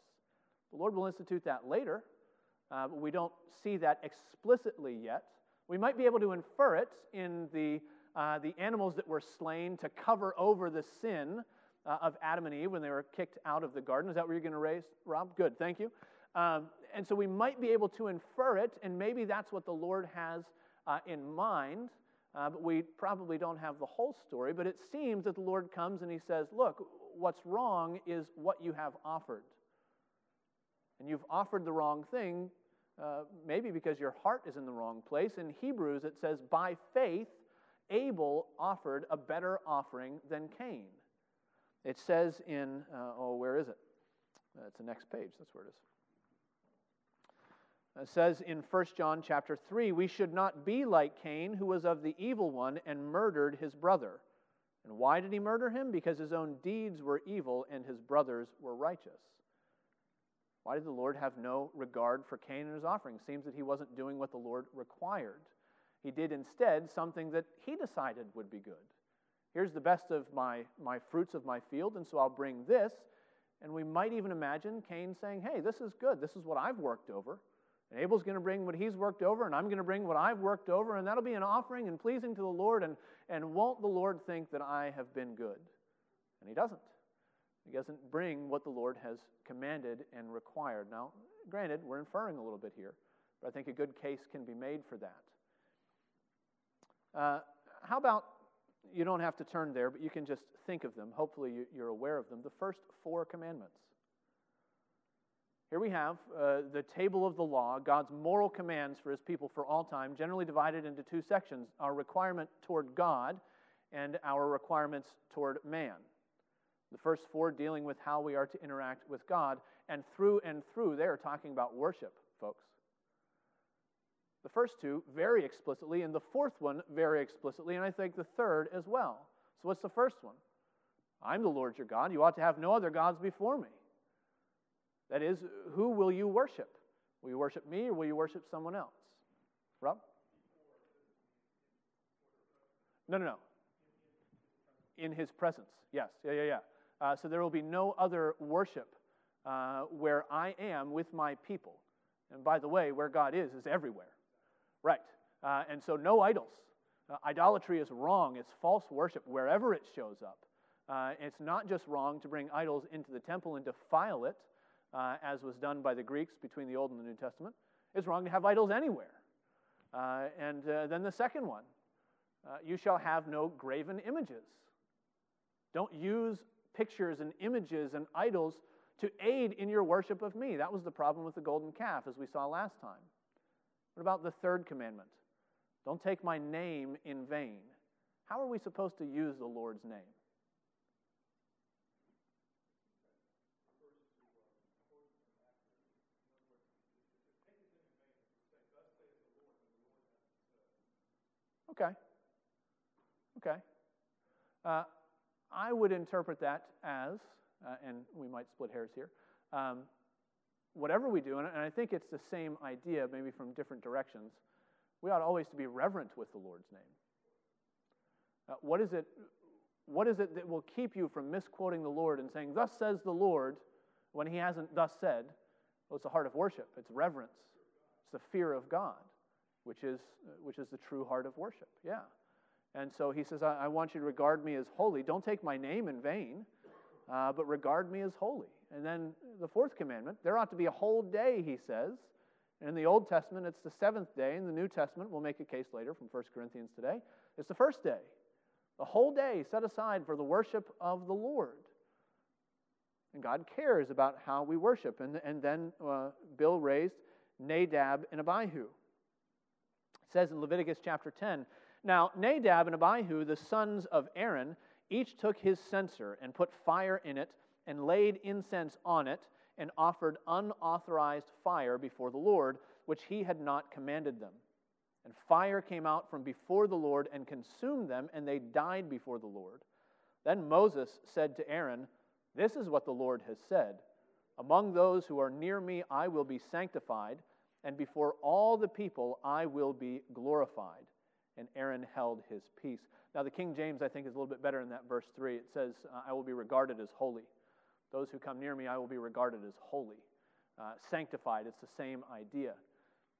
The Lord will institute that later, uh, but we don't see that explicitly yet. We might be able to infer it in the, uh, the animals that were slain to cover over the sin uh, of Adam and Eve when they were kicked out of the garden. Is that what you're going to raise, Rob? Good, thank you. Um, and so we might be able to infer it, and maybe that's what the Lord has uh, in mind. Uh, but we probably don't have the whole story. But it seems that the Lord comes and he says, Look, what's wrong is what you have offered. And you've offered the wrong thing, uh, maybe because your heart is in the wrong place. In Hebrews, it says, By faith, Abel offered a better offering than Cain. It says in, uh, oh, where is it? That's the next page. That's where it is. It says in 1 John chapter 3, we should not be like Cain, who was of the evil one and murdered his brother. And why did he murder him? Because his own deeds were evil and his brothers were righteous. Why did the Lord have no regard for Cain and his offering? Seems that he wasn't doing what the Lord required. He did instead something that he decided would be good. Here's the best of my, my fruits of my field, and so I'll bring this. And we might even imagine Cain saying, Hey, this is good. This is what I've worked over. And Abel's going to bring what he's worked over, and I'm going to bring what I've worked over, and that'll be an offering and pleasing to the Lord. And, and won't the Lord think that I have been good? And he doesn't. He doesn't bring what the Lord has commanded and required. Now, granted, we're inferring a little bit here, but I think a good case can be made for that. Uh, how about you don't have to turn there, but you can just think of them. Hopefully, you're aware of them. The first four commandments. Here we have uh, the table of the law, God's moral commands for his people for all time, generally divided into two sections our requirement toward God and our requirements toward man. The first four dealing with how we are to interact with God, and through and through, they're talking about worship, folks. The first two, very explicitly, and the fourth one, very explicitly, and I think the third as well. So, what's the first one? I'm the Lord your God. You ought to have no other gods before me. That is, who will you worship? Will you worship me or will you worship someone else? Rob? No, no, no. In his presence. Yes, yeah, yeah, yeah. Uh, so there will be no other worship uh, where I am with my people. And by the way, where God is, is everywhere. Right. Uh, and so no idols. Uh, idolatry is wrong, it's false worship wherever it shows up. Uh, it's not just wrong to bring idols into the temple and defile it uh, as was done by the Greeks between the Old and the New Testament. It's wrong to have idols anywhere. And then the second one you shall have no graven images. Don't use pictures and images and idols to aid in your worship of me. That was the problem with the golden calf, as we saw last time. What about the third commandment? Don't take my name in vain. How are we supposed to use the Lord's name? Okay. Okay. Uh, I would interpret that as, uh, and we might split hairs here, um, whatever we do, and I think it's the same idea, maybe from different directions, we ought always to be reverent with the Lord's name. Uh, what is it? What is it that will keep you from misquoting the Lord and saying, "Thus says the Lord," when He hasn't thus said? Well, it's the heart of worship. It's reverence. It's the fear of God, which is which is the true heart of worship. Yeah. And so He says, "I, I want you to regard me as holy. Don't take my name in vain, uh, but regard me as holy." And then the fourth commandment: there ought to be a whole day. He says. In the Old Testament, it's the seventh day. In the New Testament, we'll make a case later from 1 Corinthians today, it's the first day. The whole day set aside for the worship of the Lord. And God cares about how we worship. And, and then uh, Bill raised Nadab and Abihu. It says in Leviticus chapter 10 Now, Nadab and Abihu, the sons of Aaron, each took his censer and put fire in it and laid incense on it and offered unauthorized fire before the Lord, which he had not commanded them. And fire came out from before the Lord and consumed them, and they died before the Lord. Then Moses said to Aaron, This is what the Lord has said Among those who are near me, I will be sanctified, and before all the people, I will be glorified. And Aaron held his peace. Now, the King James, I think, is a little bit better in that verse 3. It says, I will be regarded as holy. Those who come near me, I will be regarded as holy. Uh, sanctified, it's the same idea.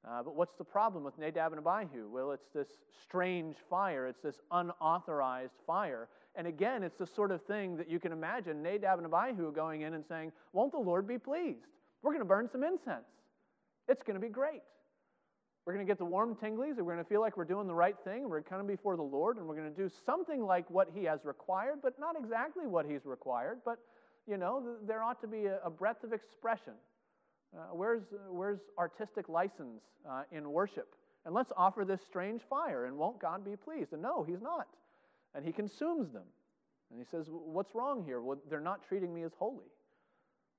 Uh, but what's the problem with Nadab and Abihu? Well, it's this strange fire, it's this unauthorized fire. And again, it's the sort of thing that you can imagine Nadab and Abihu going in and saying, Won't the Lord be pleased? We're going to burn some incense. It's going to be great. We're going to get the warm tinglies, and we're going to feel like we're doing the right thing. We're coming before the Lord, and we're going to do something like what He has required, but not exactly what He's required. But, you know, there ought to be a, a breadth of expression uh, where's, where's artistic license uh, in worship? And let's offer this strange fire, and won't God be pleased? And no, He's not. And He consumes them. And He says, What's wrong here? Well, they're not treating me as holy.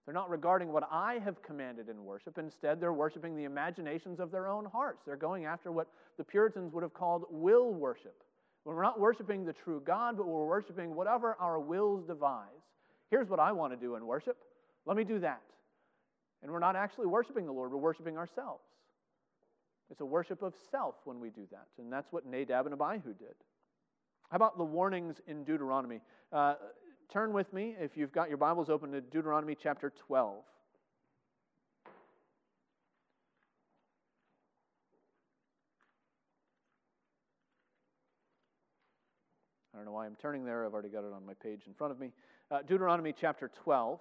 They're not regarding what I have commanded in worship. Instead, they're worshiping the imaginations of their own hearts. They're going after what the Puritans would have called will worship. When we're not worshiping the true God, but we're worshiping whatever our wills devise. Here's what I want to do in worship. Let me do that. And we're not actually worshiping the Lord, we're worshiping ourselves. It's a worship of self when we do that. And that's what Nadab and Abihu did. How about the warnings in Deuteronomy? Uh, turn with me, if you've got your Bibles open, to Deuteronomy chapter 12. I don't know why I'm turning there. I've already got it on my page in front of me. Uh, Deuteronomy chapter 12.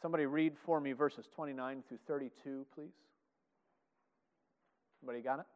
Somebody read for me verses 29 through 32, please. Somebody got it?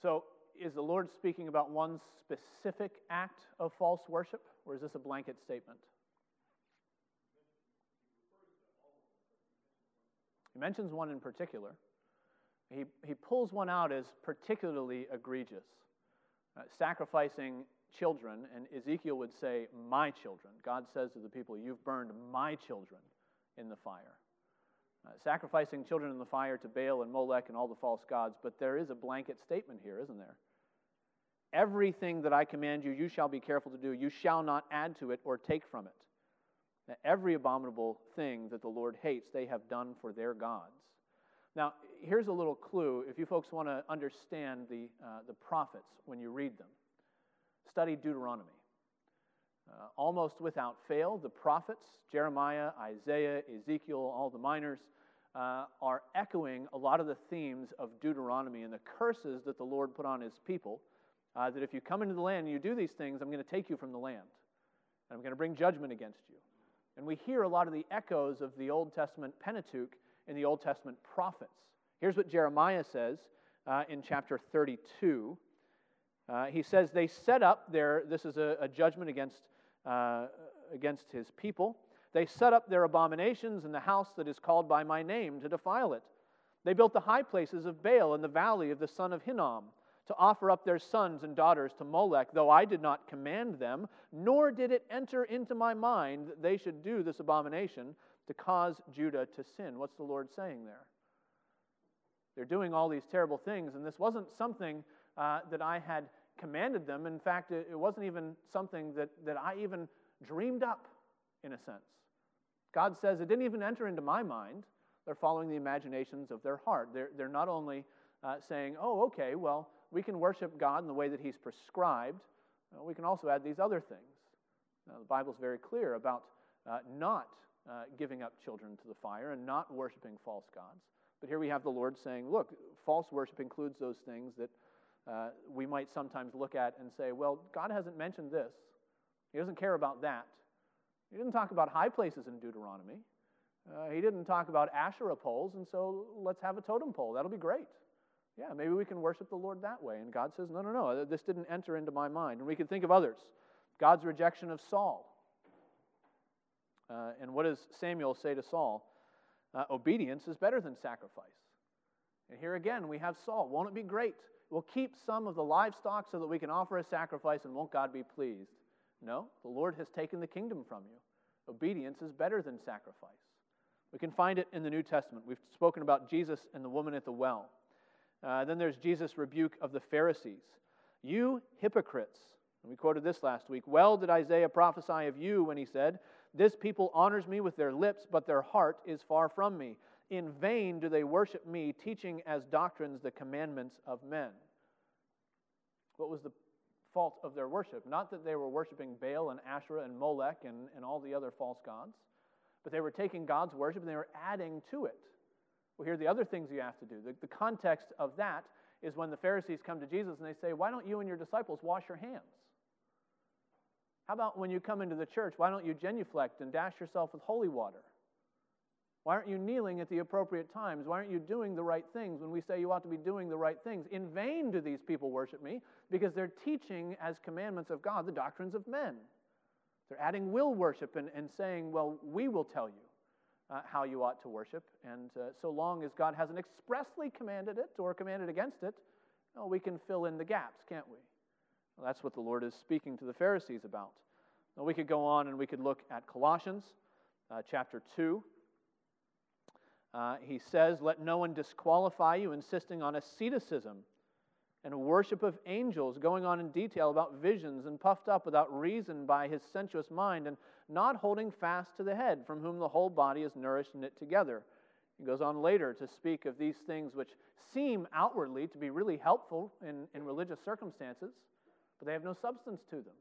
So, is the Lord speaking about one specific act of false worship, or is this a blanket statement? He mentions one in particular. He, he pulls one out as particularly egregious uh, sacrificing children, and Ezekiel would say, My children. God says to the people, You've burned my children in the fire. Uh, sacrificing children in the fire to Baal and Molech and all the false gods, but there is a blanket statement here, isn't there? Everything that I command you, you shall be careful to do. You shall not add to it or take from it. Now, every abominable thing that the Lord hates, they have done for their gods. Now, here's a little clue if you folks want to understand the, uh, the prophets when you read them. Study Deuteronomy. Uh, almost without fail, the prophets, Jeremiah, Isaiah, Ezekiel, all the minors, uh, are echoing a lot of the themes of Deuteronomy and the curses that the Lord put on his people. Uh, that if you come into the land and you do these things, I'm going to take you from the land. And I'm going to bring judgment against you. And we hear a lot of the echoes of the Old Testament Pentateuch in the Old Testament prophets. Here's what Jeremiah says uh, in chapter 32. Uh, he says, They set up their, this is a, a judgment against, uh, against his people. They set up their abominations in the house that is called by my name to defile it. They built the high places of Baal in the valley of the son of Hinnom to offer up their sons and daughters to Molech, though I did not command them, nor did it enter into my mind that they should do this abomination to cause Judah to sin. What's the Lord saying there? They're doing all these terrible things, and this wasn't something uh, that I had commanded them. In fact, it, it wasn't even something that, that I even dreamed up, in a sense. God says it didn't even enter into my mind. They're following the imaginations of their heart. They're, they're not only uh, saying, oh, okay, well, we can worship God in the way that He's prescribed, uh, we can also add these other things. Now, the Bible's very clear about uh, not uh, giving up children to the fire and not worshiping false gods. But here we have the Lord saying, look, false worship includes those things that uh, we might sometimes look at and say, well, God hasn't mentioned this. He doesn't care about that. He didn't talk about high places in Deuteronomy. Uh, he didn't talk about Asherah poles, and so let's have a totem pole. That'll be great. Yeah, maybe we can worship the Lord that way. And God says, no, no, no, this didn't enter into my mind. And we can think of others. God's rejection of Saul. Uh, and what does Samuel say to Saul? Uh, obedience is better than sacrifice. And here again, we have Saul. Won't it be great? We'll keep some of the livestock so that we can offer a sacrifice, and won't God be pleased? No, the Lord has taken the kingdom from you. Obedience is better than sacrifice. We can find it in the New Testament. We've spoken about Jesus and the woman at the well. Uh, then there's Jesus' rebuke of the Pharisees. You hypocrites. And we quoted this last week. Well did Isaiah prophesy of you when he said, This people honors me with their lips, but their heart is far from me. In vain do they worship me, teaching as doctrines the commandments of men. What was the fault of their worship? Not that they were worshiping Baal and Asherah and Molech and, and all the other false gods, but they were taking God's worship and they were adding to it. Well, here are the other things you have to do. The, the context of that is when the Pharisees come to Jesus and they say, Why don't you and your disciples wash your hands? How about when you come into the church, why don't you genuflect and dash yourself with holy water? Why aren't you kneeling at the appropriate times? Why aren't you doing the right things when we say you ought to be doing the right things? In vain do these people worship me because they're teaching as commandments of God the doctrines of men. They're adding will worship and, and saying, well, we will tell you uh, how you ought to worship. And uh, so long as God hasn't expressly commanded it or commanded against it, well, we can fill in the gaps, can't we? Well, that's what the Lord is speaking to the Pharisees about. Now, we could go on and we could look at Colossians uh, chapter 2. Uh, he says, Let no one disqualify you, insisting on asceticism and worship of angels, going on in detail about visions, and puffed up without reason by his sensuous mind, and not holding fast to the head, from whom the whole body is nourished and knit together. He goes on later to speak of these things which seem outwardly to be really helpful in, in religious circumstances, but they have no substance to them.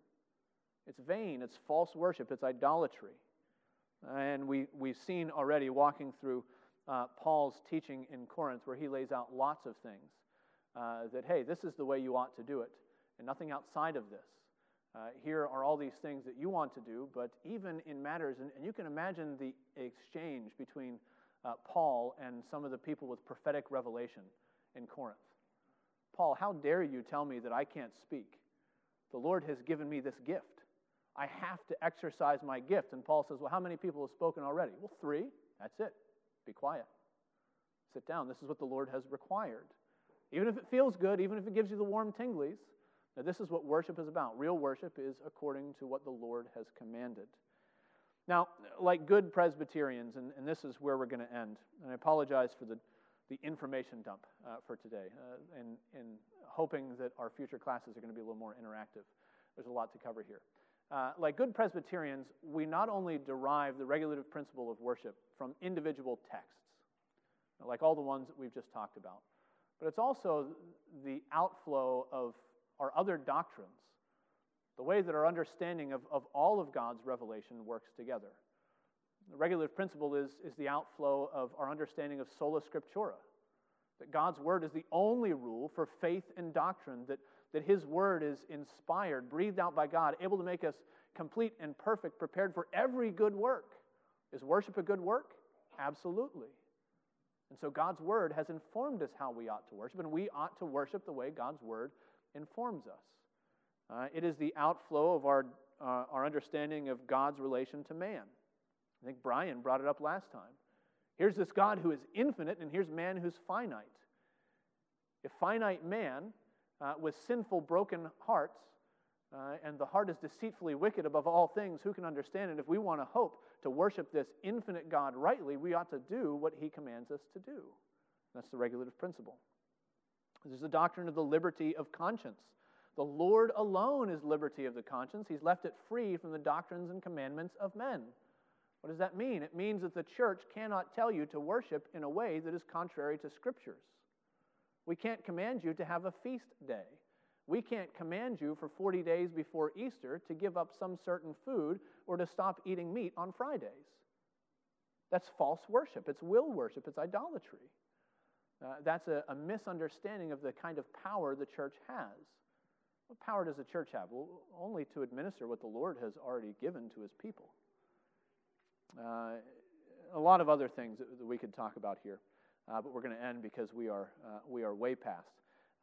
It's vain, it's false worship, it's idolatry. And we, we've seen already walking through uh, Paul's teaching in Corinth, where he lays out lots of things uh, that, hey, this is the way you ought to do it, and nothing outside of this. Uh, here are all these things that you want to do, but even in matters, and, and you can imagine the exchange between uh, Paul and some of the people with prophetic revelation in Corinth. Paul, how dare you tell me that I can't speak? The Lord has given me this gift. I have to exercise my gift. And Paul says, Well, how many people have spoken already? Well, three. That's it. Be quiet. Sit down. This is what the Lord has required. Even if it feels good, even if it gives you the warm tinglies, now this is what worship is about. Real worship is according to what the Lord has commanded. Now, like good Presbyterians, and, and this is where we're going to end, and I apologize for the, the information dump uh, for today, uh, and, and hoping that our future classes are going to be a little more interactive. There's a lot to cover here. Uh, like good Presbyterians, we not only derive the regulative principle of worship from individual texts, like all the ones that we've just talked about, but it's also the outflow of our other doctrines, the way that our understanding of, of all of God's revelation works together. The regulative principle is, is the outflow of our understanding of sola scriptura, that God's word is the only rule for faith and doctrine, that, that his word is inspired, breathed out by God, able to make us complete and perfect, prepared for every good work. Is worship a good work? Absolutely. And so God's word has informed us how we ought to worship, and we ought to worship the way God's word informs us. Uh, it is the outflow of our, uh, our understanding of God's relation to man. I think Brian brought it up last time. Here's this God who is infinite, and here's man who's finite. If finite man uh, with sinful, broken hearts, uh, and the heart is deceitfully wicked above all things, who can understand it? If we want to hope to worship this infinite God rightly, we ought to do what he commands us to do. That's the regulative principle. There's the doctrine of the liberty of conscience. The Lord alone is liberty of the conscience. He's left it free from the doctrines and commandments of men. What does that mean? It means that the church cannot tell you to worship in a way that is contrary to scriptures. We can't command you to have a feast day. We can't command you for 40 days before Easter to give up some certain food or to stop eating meat on Fridays. That's false worship. It's will worship. It's idolatry. Uh, that's a, a, misunderstanding of the kind of power the church has. What power does the church have? Well, only to administer what the Lord has already given to his people. Uh, a lot of other things that, we could talk about here, uh, but we're going to end because we are, uh, we are way past.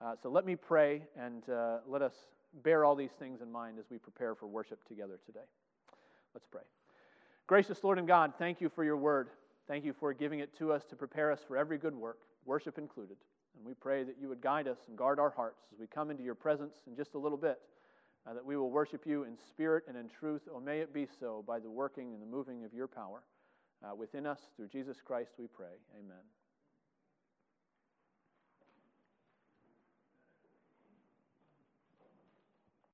Uh, so let me pray and uh, let us bear all these things in mind as we prepare for worship together today. Let's pray. Gracious Lord and God, thank you for your word. Thank you for giving it to us to prepare us for every good work, worship included. And we pray that you would guide us and guard our hearts as we come into your presence in just a little bit, uh, that we will worship you in spirit and in truth. Oh, may it be so by the working and the moving of your power uh, within us. Through Jesus Christ we pray. Amen.